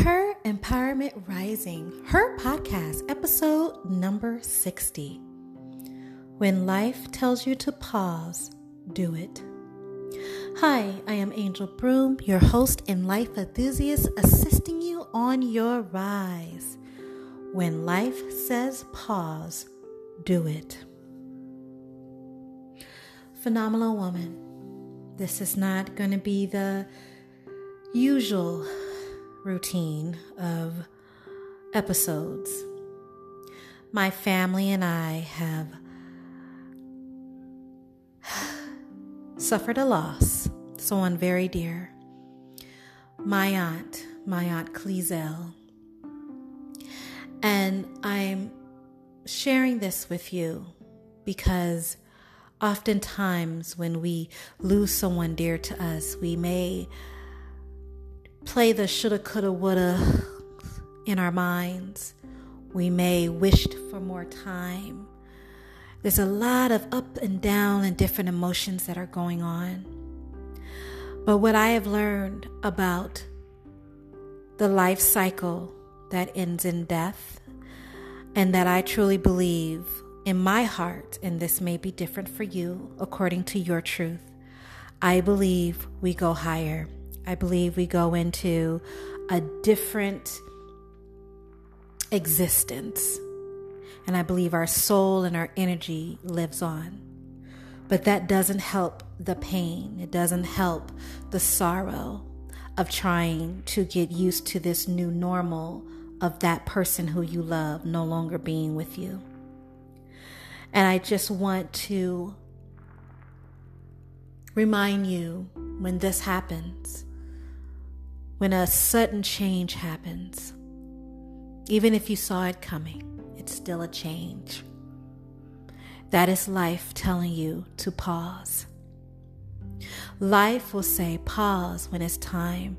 Her Empowerment Rising, her podcast, episode number 60. When life tells you to pause, do it. Hi, I am Angel Broom, your host and life enthusiast, assisting you on your rise. When life says pause, do it. Phenomenal woman. This is not going to be the usual routine of episodes. My family and I have suffered a loss, someone very dear. My aunt, my aunt Clezel. And I'm sharing this with you because oftentimes when we lose someone dear to us, we may play the shoulda, coulda, woulda in our minds. We may wished for more time. There's a lot of up and down and different emotions that are going on. But what I have learned about the life cycle that ends in death, and that I truly believe in my heart, and this may be different for you according to your truth, I believe we go higher. I believe we go into a different existence. And I believe our soul and our energy lives on. But that doesn't help the pain, it doesn't help the sorrow of trying to get used to this new normal of that person who you love no longer being with you. And I just want to remind you when this happens when a sudden change happens, even if you saw it coming, it's still a change. That is life telling you to pause. Life will say pause when it's time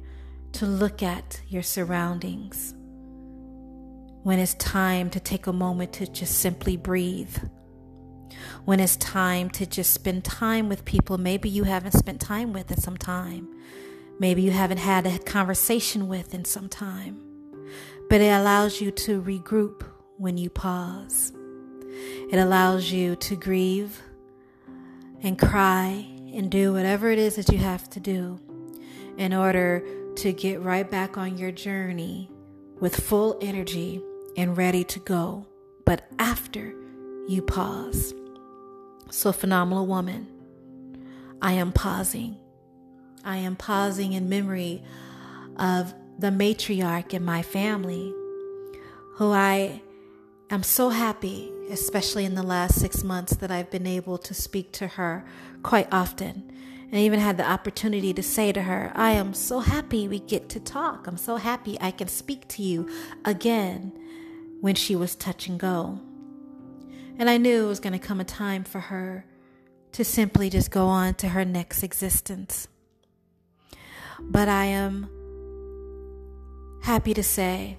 to look at your surroundings, when it's time to take a moment to just simply breathe, when it's time to just spend time with people maybe you haven't spent time with in some time maybe you haven't had a conversation with in some time. But it allows you to regroup when you pause. It allows you to grieve and cry and do whatever it is that you have to do in order to get right back on your journey with full energy and ready to go, but after you pause. So, phenomenal woman, I am pausing I am pausing in memory of the matriarch in my family, who I am so happy, especially in the last six months, that I've been able to speak to her quite often. And even had the opportunity to say to her, I am so happy we get to talk. I'm so happy I can speak to you again when she was touch and go. And I knew it was going to come a time for her to simply just go on to her next existence. But I am happy to say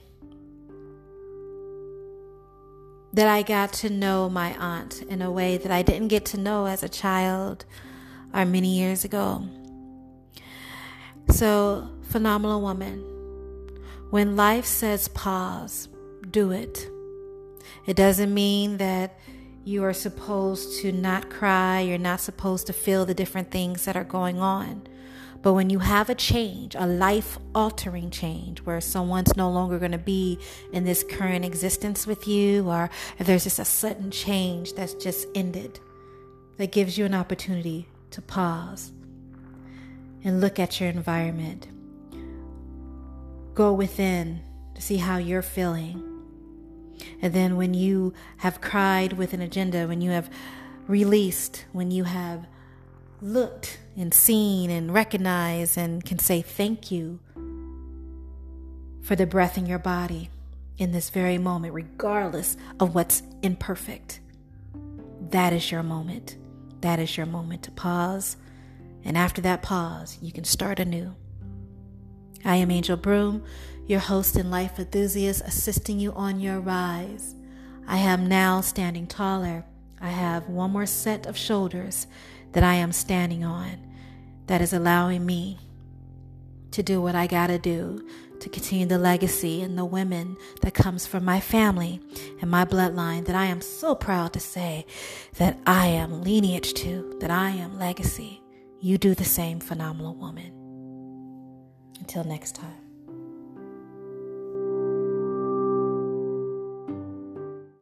that I got to know my aunt in a way that I didn't get to know as a child or many years ago. So, phenomenal woman, when life says pause, do it. It doesn't mean that you are supposed to not cry, you're not supposed to feel the different things that are going on. But when you have a change, a life altering change, where someone's no longer going to be in this current existence with you, or if there's just a sudden change that's just ended, that gives you an opportunity to pause and look at your environment. Go within to see how you're feeling. And then when you have cried with an agenda, when you have released, when you have looked and seen and recognized and can say thank you for the breath in your body in this very moment, regardless of what's imperfect. That is your moment. That is your moment to pause. And after that pause, you can start anew. I am Angel Broom, your host and life enthusiast, assisting you on your rise. I am now standing taller. I have one more set of shoulders that I am standing on that is allowing me to do what I got to do to continue the legacy and the women that comes from my family and my bloodline that I am so proud to say that I am lineage to, that I am legacy. You do the same, phenomenal woman. Until next time.